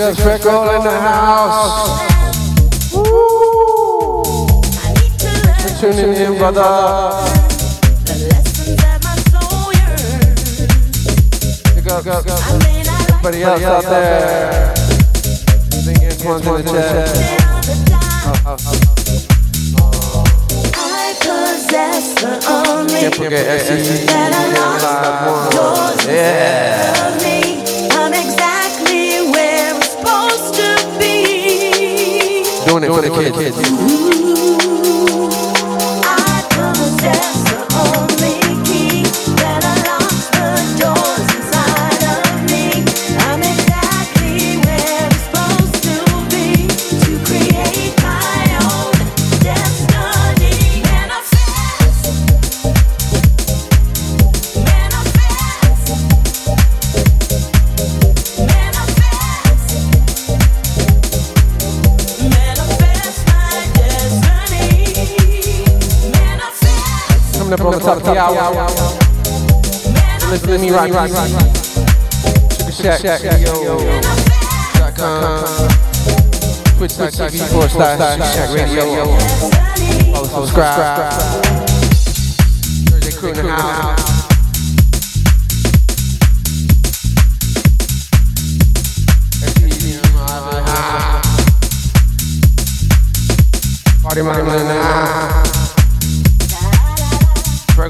got Freckle in the house. Woo. Tuning in, brother. Pick up, pick up, everybody else out there. Singing ones in the chat. Can't forget SE. Yeah. Doing it for the kids. hour. Listen to me right, right, right. Sugar Shack, Radio.com. Twitch.tv forward slash Shack Radio. Follow, subscribe. Thursday crew in the house. Party man in the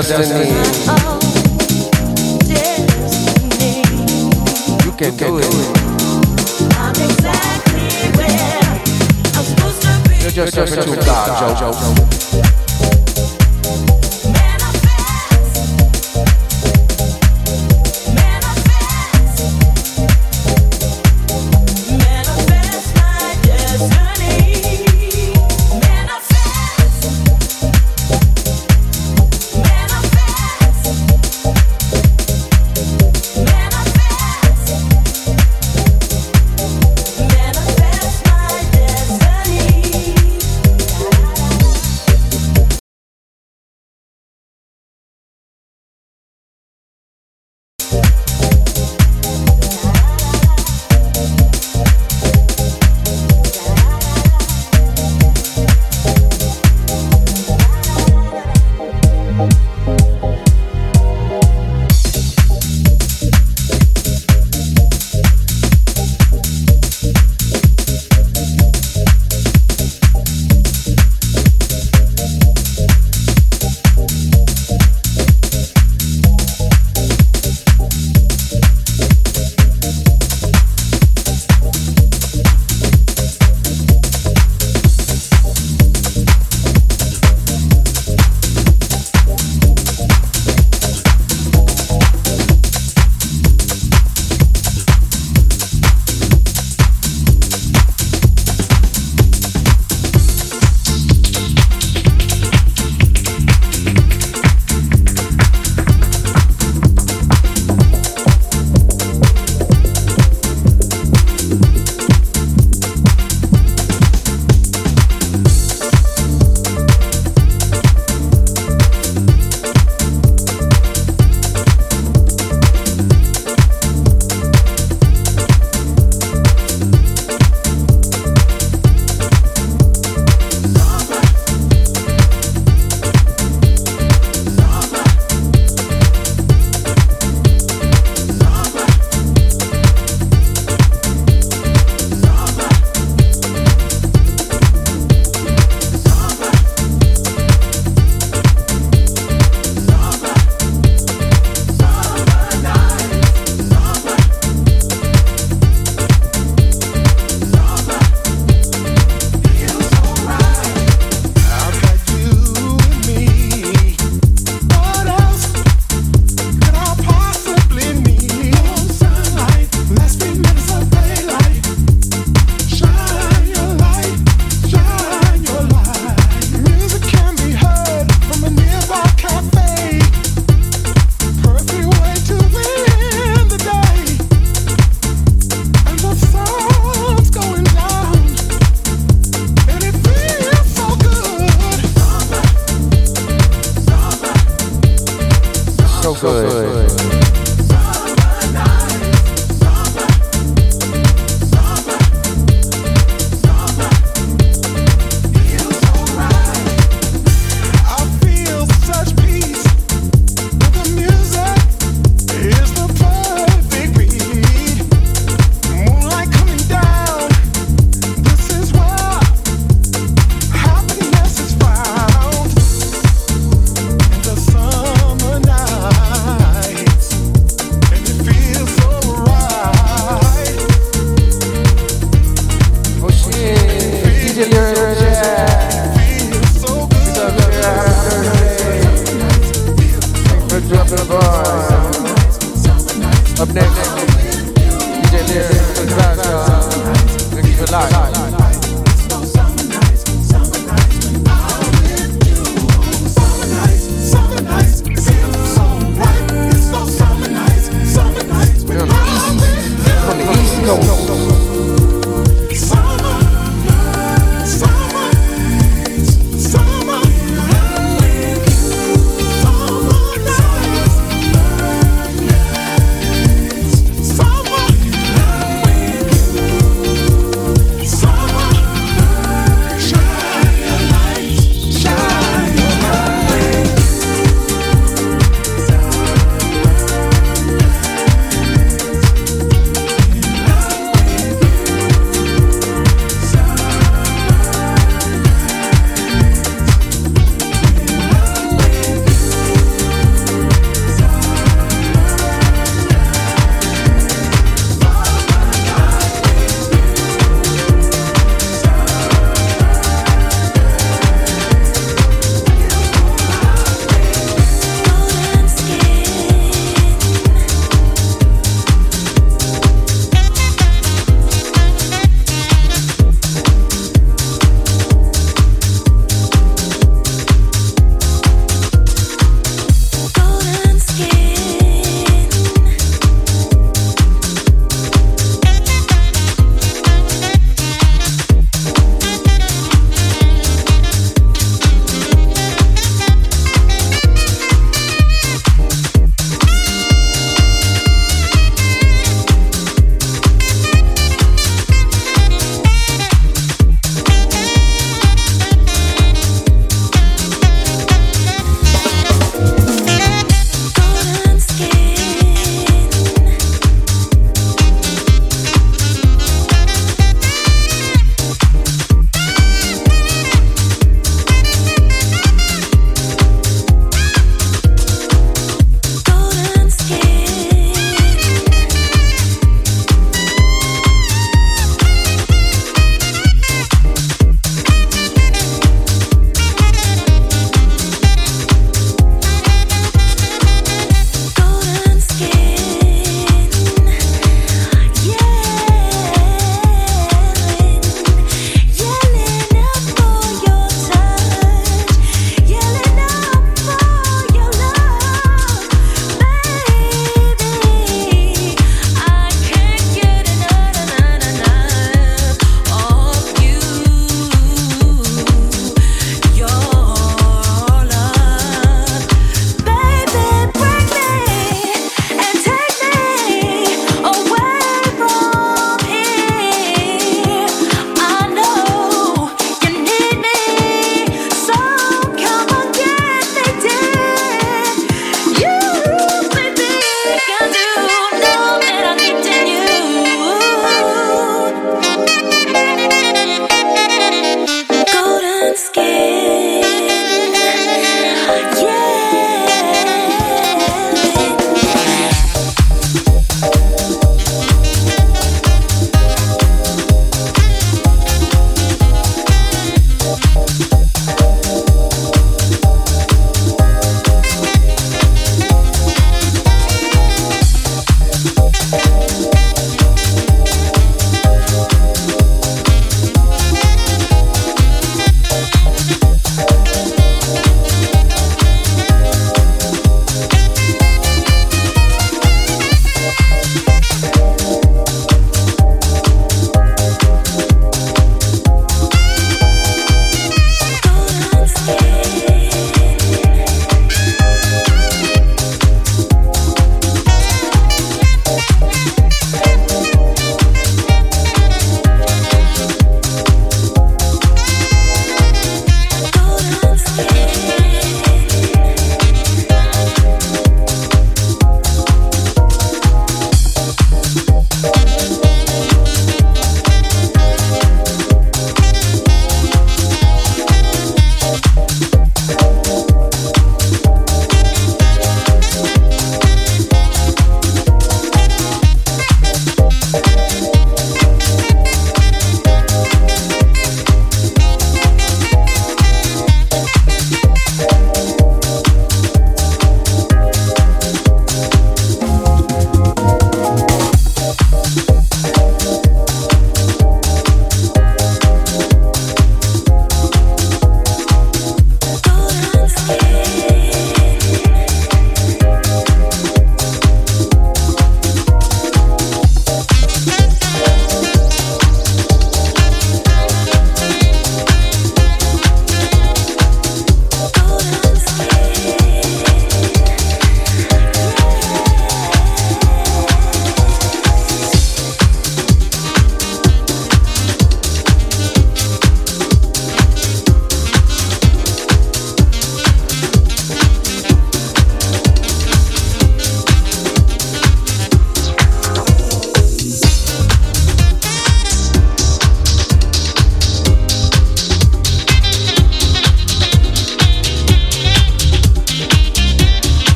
destiny.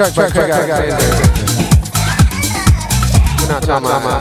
Check, check, check, check, check. We're not talking about roller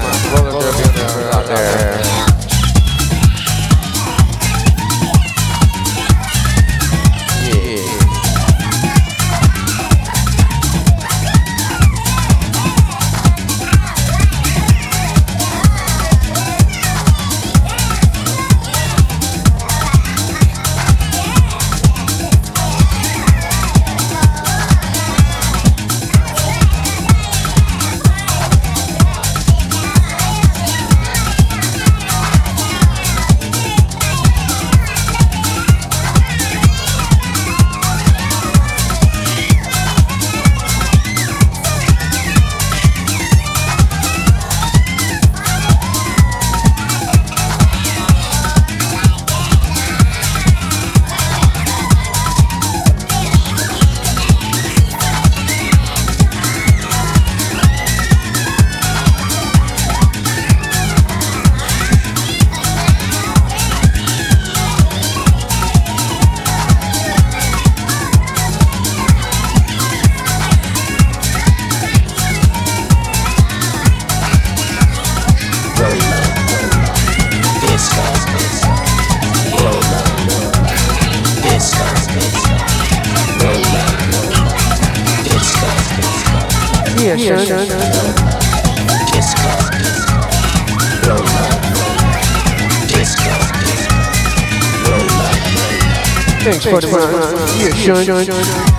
Thanks for the run.